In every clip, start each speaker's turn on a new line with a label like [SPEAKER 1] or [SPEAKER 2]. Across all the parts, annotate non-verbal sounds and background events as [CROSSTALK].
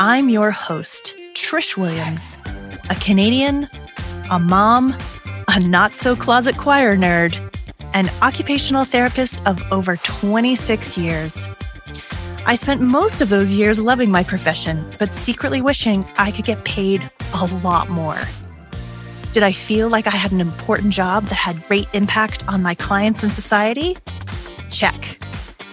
[SPEAKER 1] I'm your host, Trish Williams, a Canadian, a mom, a not so closet choir nerd, an occupational therapist of over 26 years. I spent most of those years loving my profession, but secretly wishing I could get paid a lot more. Did I feel like I had an important job that had great impact on my clients and society? Check.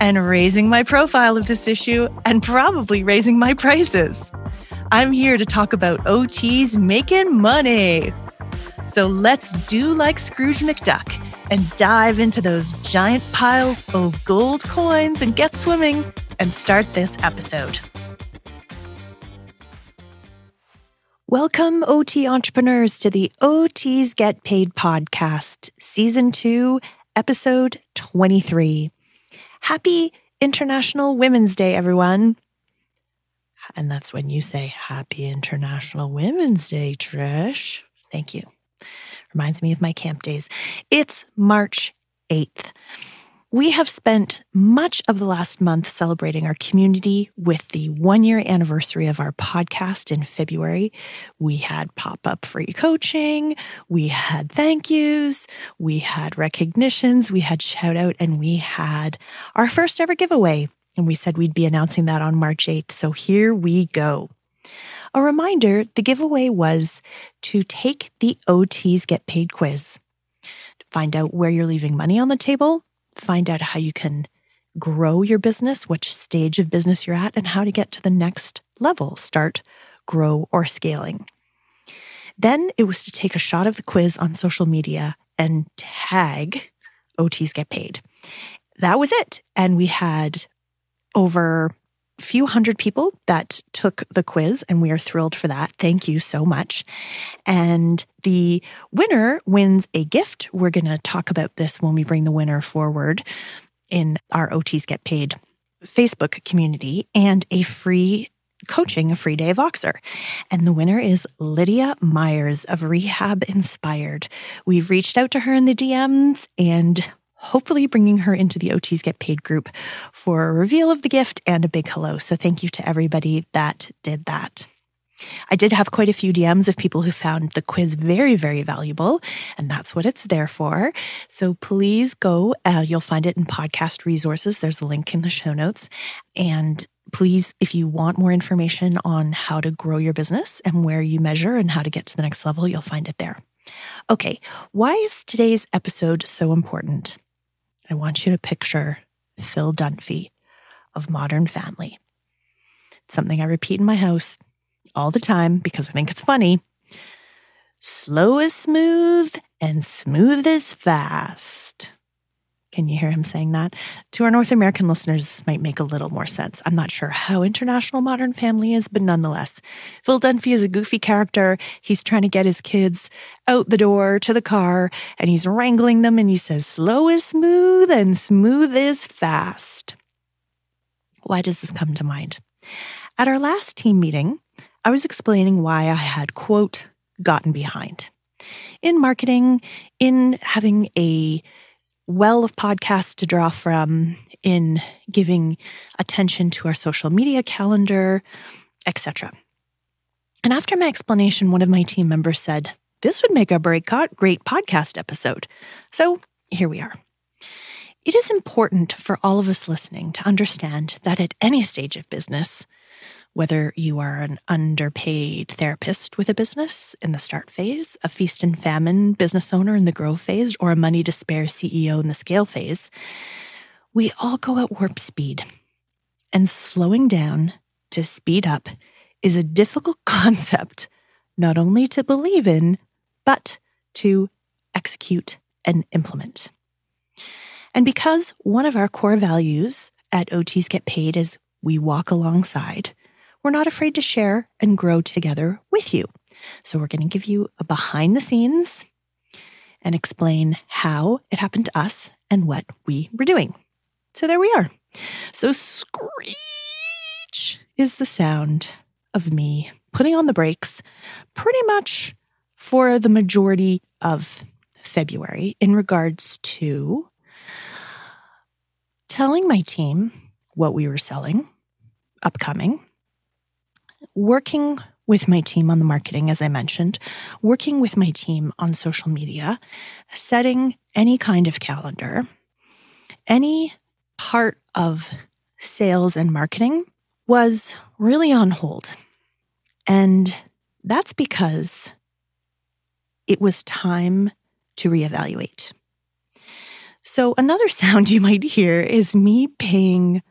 [SPEAKER 1] and raising my profile of this issue and probably raising my prices. I'm here to talk about OTs making money. So let's do like Scrooge McDuck and dive into those giant piles of gold coins and get swimming and start this episode. Welcome, OT entrepreneurs, to the OTs Get Paid podcast, season two, episode 23. Happy International Women's Day, everyone. And that's when you say Happy International Women's Day, Trish. Thank you. Reminds me of my camp days. It's March 8th. We have spent much of the last month celebrating our community with the one year anniversary of our podcast in February. We had pop up free coaching, we had thank yous, we had recognitions, we had shout out, and we had our first ever giveaway. And we said we'd be announcing that on March 8th. So here we go. A reminder the giveaway was to take the OTs Get Paid quiz. Find out where you're leaving money on the table find out how you can grow your business, which stage of business you're at, and how to get to the next level start, grow, or scaling. Then it was to take a shot of the quiz on social media and tag OTs Get Paid. That was it. And we had over few hundred people that took the quiz, and we are thrilled for that. Thank you so much. And the winner wins a gift. We're going to talk about this when we bring the winner forward in our OTs Get Paid Facebook community and a free coaching, a free day of Voxer. And the winner is Lydia Myers of Rehab Inspired. We've reached out to her in the DMs and hopefully bringing her into the OTs Get Paid group for a reveal of the gift and a big hello. So thank you to everybody that did that. I did have quite a few DMs of people who found the quiz very, very valuable, and that's what it's there for. So please go. Uh, you'll find it in podcast resources. There's a link in the show notes. And please, if you want more information on how to grow your business and where you measure and how to get to the next level, you'll find it there. Okay, why is today's episode so important? I want you to picture Phil Dunphy of Modern Family. It's something I repeat in my house all the time because I think it's funny. Slow is smooth and smooth is fast. Can you hear him saying that? To our North American listeners, this might make a little more sense. I'm not sure how international Modern Family is, but nonetheless, Phil Dunphy is a goofy character. He's trying to get his kids out the door to the car and he's wrangling them and he says, slow is smooth and smooth is fast. Why does this come to mind? At our last team meeting, I was explaining why I had, quote, gotten behind in marketing, in having a well of podcasts to draw from, in giving attention to our social media calendar, etc. And after my explanation, one of my team members said, This would make a great podcast episode. So here we are. It is important for all of us listening to understand that at any stage of business, Whether you are an underpaid therapist with a business in the start phase, a feast and famine business owner in the grow phase, or a money to spare CEO in the scale phase, we all go at warp speed. And slowing down to speed up is a difficult [LAUGHS] concept, not only to believe in, but to execute and implement. And because one of our core values at OTs Get Paid is we walk alongside, we're not afraid to share and grow together with you. So we're going to give you a behind the scenes and explain how it happened to us and what we were doing. So there we are. So screech is the sound of me putting on the brakes pretty much for the majority of February in regards to telling my team what we were selling upcoming working with my team on the marketing, as I mentioned, working with my team on social media, setting any kind of calendar, any part of sales and marketing was really on hold. And that's because it was time to reevaluate. So, another [LAUGHS] sound you might hear is me paying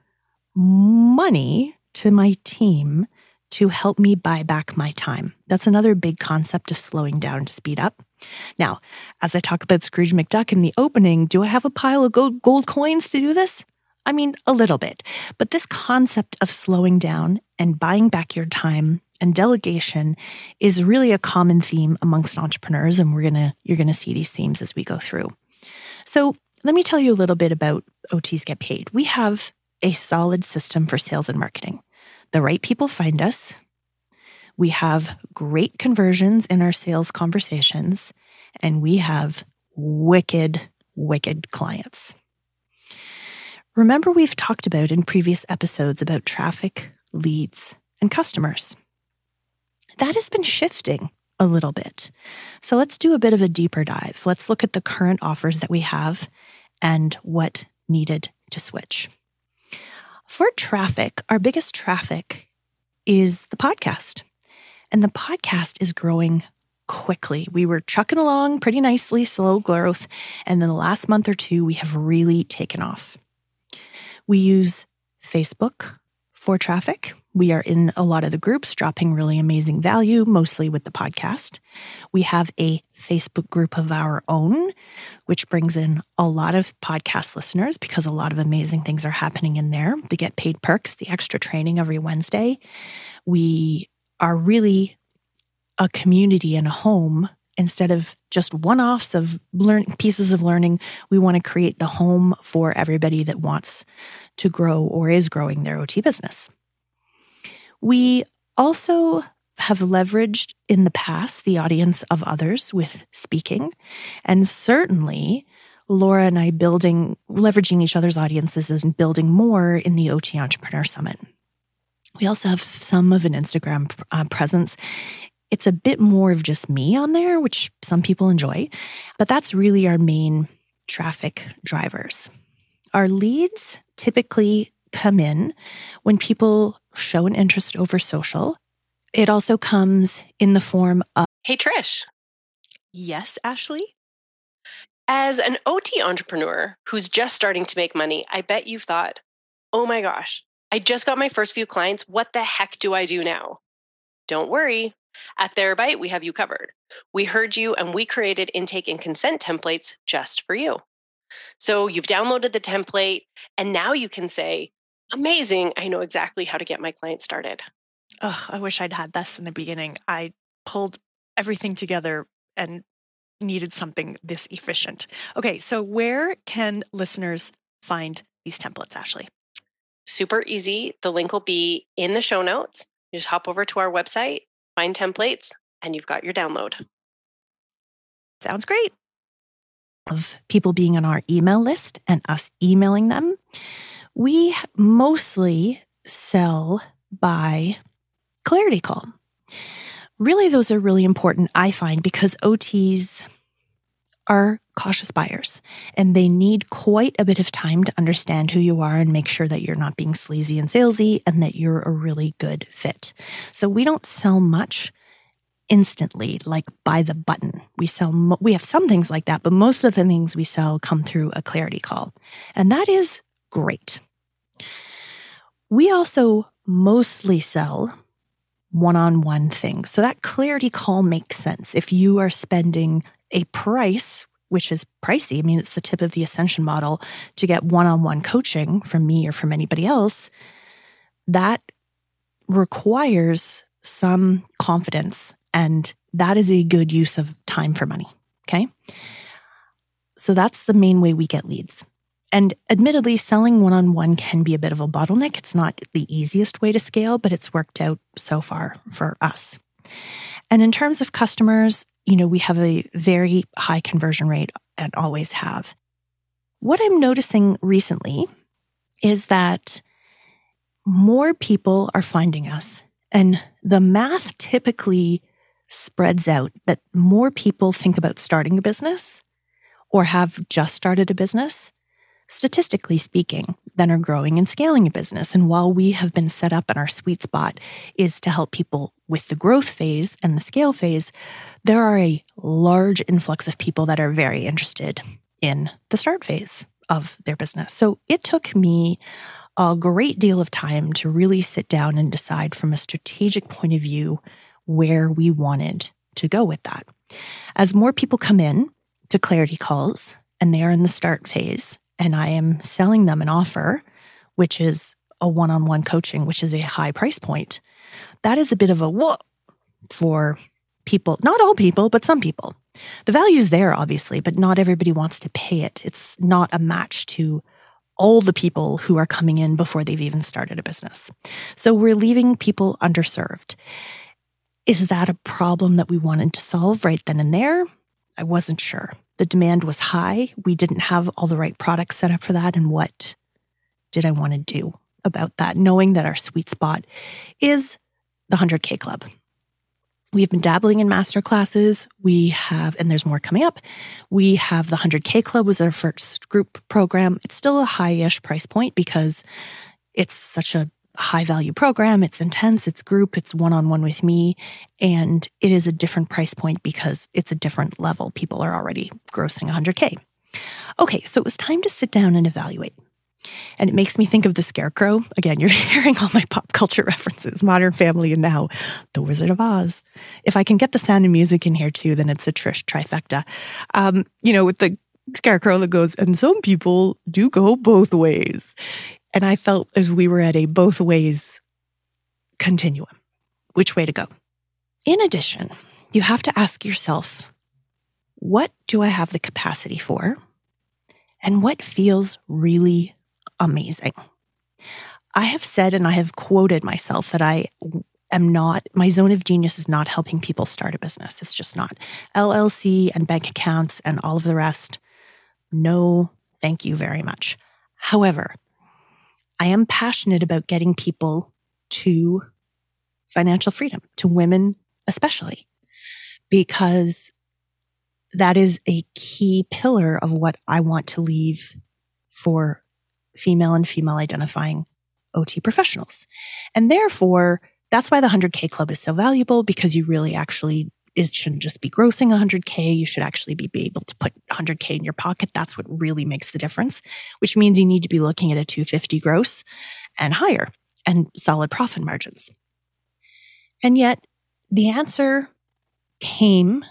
[SPEAKER 1] money to my team to help me buy back my time. That's another big concept of slowing down to speed up. Now, as I talk about Scrooge McDuck in the opening, do I have a pile of gold, coins to do this? I mean, a little bit. But this concept of slowing down and buying back your time and delegation is really a common theme amongst entrepreneurs and we're going to you're going to see these themes as we go through. So, let me tell you a little bit about OTs get paid. We have a solid system for sales and marketing the right people find us. We have great conversions in our sales conversations, and we have wicked, wicked clients. Remember, we've talked about in previous episodes about traffic, leads, and customers. That has been shifting a little bit. So let's do a bit of a deeper dive. Let's look at the current offers that we have and what needed to switch. For traffic, our biggest traffic is the podcast. And the podcast is growing quickly. We were chucking along pretty nicely, slow growth. And then the last month or two, we have really taken off. We use Facebook for traffic. We are in a lot of the groups dropping really amazing value, mostly with the podcast. We have a Facebook group of our own, which brings in a lot of podcast listeners because a lot of amazing things are happening in there. The get paid perks, the extra training every Wednesday. We are really a community and a home instead of just one offs of learn pieces of learning. We want to create the home for everybody that wants to grow or is growing their OT business. We also have leveraged in the past the audience of others with speaking. And certainly, Laura and I building, leveraging each other's audiences and building more in the OT Entrepreneur Summit. We also have some of an Instagram uh, presence. It's a bit more of just me on there, which some people enjoy, but that's really our main traffic drivers. Our leads typically come in when people show an interest over social. It also comes in the form of
[SPEAKER 2] Hey, Trish.
[SPEAKER 1] Yes, Ashley?
[SPEAKER 2] As an OT entrepreneur who's just starting to make money, I bet you've thought, oh my gosh, I just got my first few clients. What the heck do I do now? Don't worry. At Therabyte, we have you covered. We heard you and we created intake and consent templates just for you. So you've downloaded the template and now you can say, amazing. I know exactly how to get my client started.
[SPEAKER 1] Oh, I wish I'd had this in the beginning. I pulled everything together and needed something this efficient. Okay, so where can listeners find these templates, Ashley?
[SPEAKER 2] Super easy. The link will be in the show notes. You just hop over to our website, find templates, and you've got your download.
[SPEAKER 1] Sounds great. Of people being on our email list and us emailing them. We mostly sell by clarity call. Really, those are really important, I find, because OTs are cautious buyers and they need quite a bit of time to understand who you are and make sure that you're not being sleazy and salesy and that you're a really good fit. So we don't sell much instantly, like by the button. We sell, we have some things like that, but most of the things we sell come through a clarity call. And that is great. We also mostly sell one on one things. So that clarity call makes sense. If you are spending a price, which is pricey, I mean, it's the tip of the ascension model to get one on one coaching from me or from anybody else, that requires some confidence. And that is a good use of time for money. Okay. So that's the main way we get leads. And admittedly, selling one on one can be a bit of a bottleneck. It's not the easiest way to scale, but it's worked out so far for us. And in terms of customers, you know, we have a very high conversion rate and always have. What I'm noticing recently is that more people are finding us, and the math typically spreads out that more people think about starting a business or have just started a business, statistically speaking, than are growing and scaling a business. And while we have been set up and our sweet spot is to help people with the growth phase and the scale phase, there are a large influx of people that are very interested in the start phase of their business. So it took me a great deal of time to really sit down and decide from a strategic point of view where we wanted to go with that. As more people come in to clarity calls and they are in the start phase, and I am selling them an offer, which is a one on one coaching, which is a high price point, that is a bit of a whoa for people, not all people, but some people. The value is there, obviously, but not everybody wants to pay it. It's not a match to all the people who are coming in before they've even started a business. So we're leaving people underserved. Is that a problem that we wanted to solve right then and there? I wasn't sure. The demand was high. We didn't have all the right products set up for that. And what did I want to do about that, knowing that our sweet spot is the 100K Club? We've been dabbling in master classes. We have, and there's more coming up. We have the 100K Club was our first group program. It's still a high-ish price point because it's such a high value program. It's intense, it's group, it's one on one with me. And it is a different price point because it's a different level. People are already grossing 100K. Okay, so it was time to sit down and evaluate. And it makes me think of the scarecrow. Again, you're [LAUGHS] hearing all my pop culture references, Modern Family, and now The Wizard of Oz. If I can get the sound and music in here too, then it's a Trish trifecta. Um, you know, with the scarecrow that goes, and some people do go both ways. And I felt as we were at a both ways continuum, which way to go. In addition, you have to ask yourself, what do I have the capacity for? And what feels really amazing? I have said and I have quoted myself that I am not, my zone of genius is not helping people start a business. It's just not. LLC and bank accounts and all of the rest, no, thank you very much. However, I am passionate about getting people to financial freedom, to women especially, because that is a key pillar of what I want to leave for female and female identifying OT professionals. And therefore, that's why the 100K Club is so valuable because you really actually it shouldn't just be grossing 100K. You should actually be, able to put 100K in your pocket. That's what really makes the difference, which means you need to be looking at a 250 gross and higher and solid profit margins. And yet the answer came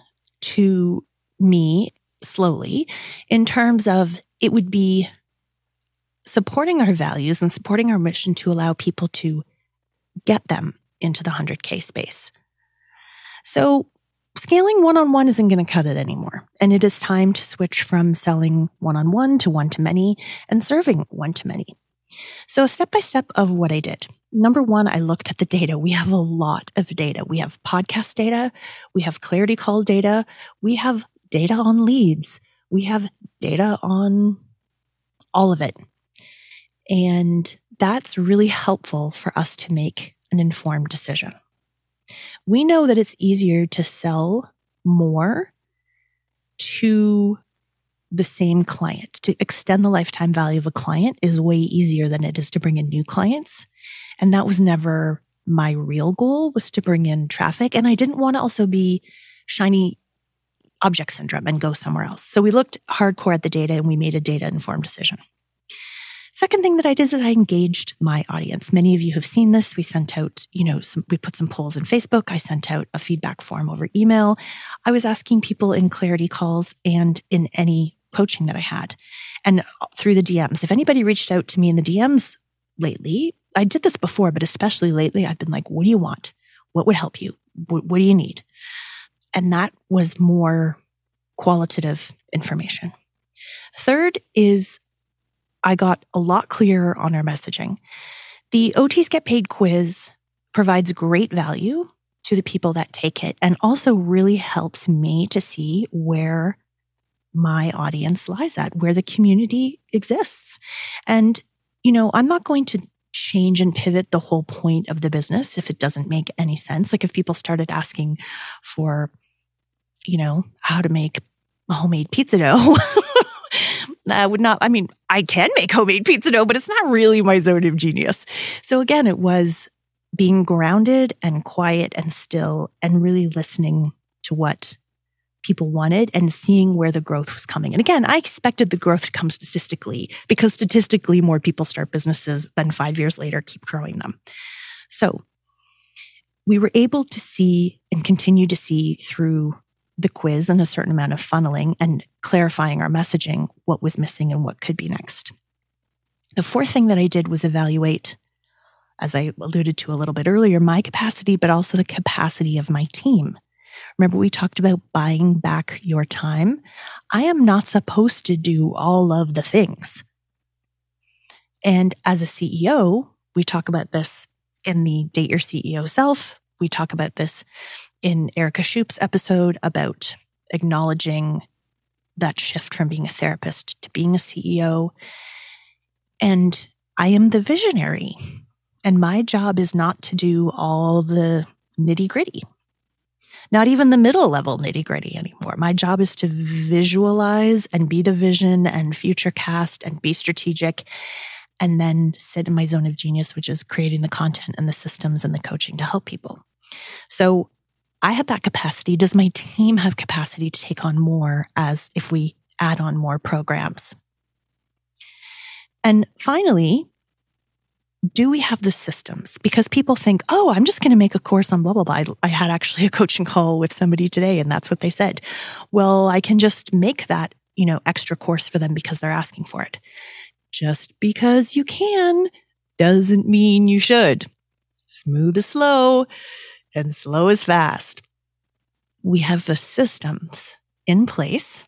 [SPEAKER 1] to me slowly in terms of it would be supporting our values and supporting our mission to allow people to get them into the 100K space. So scaling one on one isn't going to cut it anymore. And it is time to switch from selling one on one to one to many and serving one to many. So, a step by step of what I did. Number one, I looked at the data. We have a lot of data. We have podcast data. We have clarity call data. We have data on leads. We have data on all of it. And that's really helpful for us to make an informed decision we know that it's easier to sell more to the same client. To extend the lifetime value of a client is way easier than it is to bring in new clients. And that was never my real goal was to bring in traffic. And I didn't want to also be shiny object syndrome and go somewhere else. So we looked hardcore at the data and we made a data informed decision. Second thing that I did is I engaged my audience. Many of you have seen this. We sent out, you know, some, we put some polls in Facebook. I sent out a feedback form over email. I was asking people in clarity calls and in any coaching that I had and uh, through the DMs. If anybody reached out to me in the DMs lately, I did this before, but especially lately, I've been like, what do you want? What would help you? What, what do you need? And that was more qualitative information. Third is I got a lot clearer on our messaging. The OTs Get Paid quiz provides great value to the people that take it and also really helps me to see where my audience lies at, where the community exists. And, you know, I'm not going to change and pivot the whole point of the business if it doesn't make any sense. Like if people started asking for, you know, how to make a homemade pizza dough. [LAUGHS] I would not, I mean, I can make homemade pizza dough, but it's not really my zone of genius. So again, it was being grounded and quiet and still and really listening to what people wanted and seeing where the growth was coming. And again, I expected the growth to come statistically because statistically more people start businesses than five years later keep growing them. So we were able to see and continue to see through the quiz and a certain amount of funneling and clarifying our messaging what was missing and what could be next. The fourth thing that I did was evaluate, as I alluded to a little bit earlier, my capacity, but also the capacity of my team. Remember, we talked about buying back your time. I am not supposed to do all of the things. And as a CEO, we talk about this in the Date Your CEO Self. We talk about this in Erica Shoup's episode about acknowledging that shift from being a therapist to being a CEO. And I am the visionary. And my job is not to do all the nitty gritty not even the middle level nitty gritty anymore. My job is to visualize and be the vision and future cast and be strategic and then sit in my zone of genius, which is creating the content and the systems and the coaching to help people. So I have that capacity. Does my team have capacity to take on more as if we add on more programs? And finally, do we have the systems? Because people think, oh, I'm just going to make a course on blah, blah, blah. I, I, had actually a [LAUGHS] coaching call with somebody today, and that's what they said. Well, I can just make that, you know, extra course for them because they're asking for it. Just because you can doesn't mean you should. Smooth is slow and slow is fast. We have the systems in place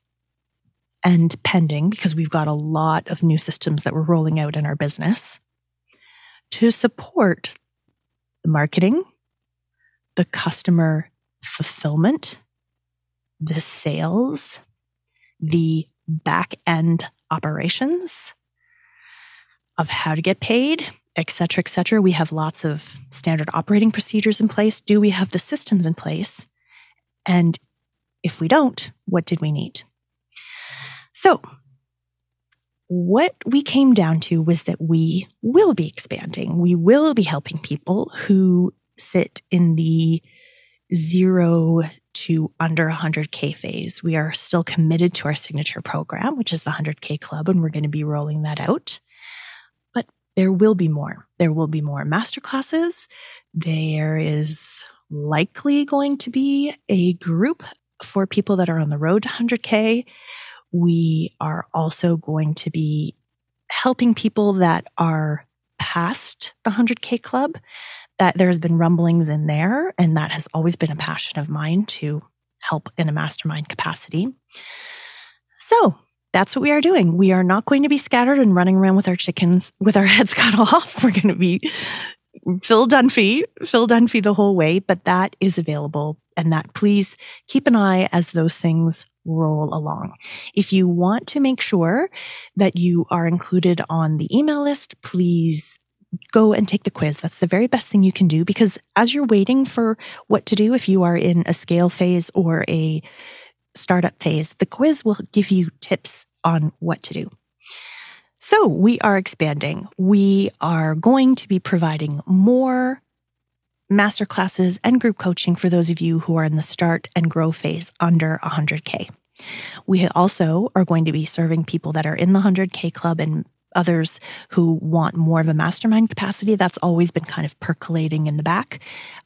[SPEAKER 1] and pending because we've got a lot of new systems that we're rolling out in our business to support the marketing, the customer fulfillment, the sales, the back end operations of how to get paid, et cetera, et cetera. We have lots of standard operating procedures in place. Do we have the systems in place? And if we don't, what did we need? So what we came down to was that we will be expanding. We will be helping people who sit in the zero to under 100K phase. We are still committed to our signature program, which is the 100K Club, and we're going to be rolling that out. There will be more. There will be more masterclasses. There is likely going to be a group for people that are on the road to 100K we are also going to be helping people that are past the 100K club, that there's been rumblings in there. And that has always been a passion of mine to help in a mastermind capacity. So that's what we are doing. We are not going to be scattered and running around with our chickens with our [LAUGHS] heads cut off. [LAUGHS] We're going to be Phil Dunphy, Phil Dunphy the whole way, but that is available. And that please keep an eye as those things roll along. If you want to make sure that you are included on the email list, please go and take the quiz. That's the very best thing you can do because as you're waiting for what to do, if you are in a scale phase or a startup phase, the quiz will give you tips on what to do. So we are expanding. We are going to be providing more masterclasses and group coaching for those of you who are in the start and grow phase under 100K. We also are going to be serving people that are in the 100K club and others who want more of a mastermind capacity. That's always been kind of percolating in the back.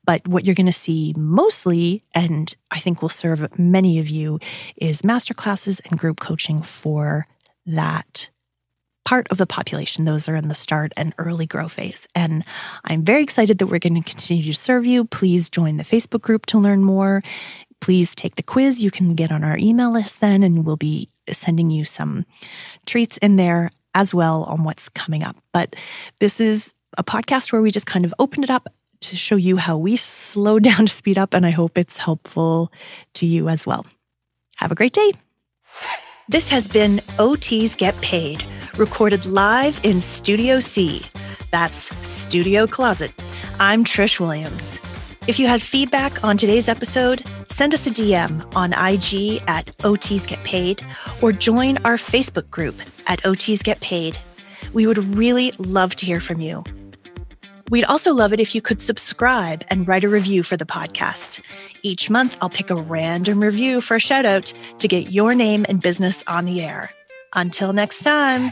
[SPEAKER 1] But what you're going to see mostly, and I think will serve many of you, is masterclasses and group coaching for that part of the population. Those are in the start and early grow phase. And I'm very excited that we're going to continue to serve you. Please join the Facebook group to learn more. Please take the quiz. You can get on our email list then, and we'll be sending you some treats in there as well on what's coming up. But this is a podcast where we just kind of opened it up to show you how we slow [LAUGHS] down to speed up, and I hope it's helpful to you as well. Have a great day. This has been OTs Get Paid, recorded live in Studio C. That's Studio Closet. I'm Trish Williams. If you had feedback on today's episode, send us a DM on IG at OTs Get Paid or join our Facebook group at OTs Get Paid. We would really love to hear from you. We'd also love it if you could subscribe and write a review for the podcast. Each month, I'll pick a random review for a shout out to get your name and business on the air. Until next time.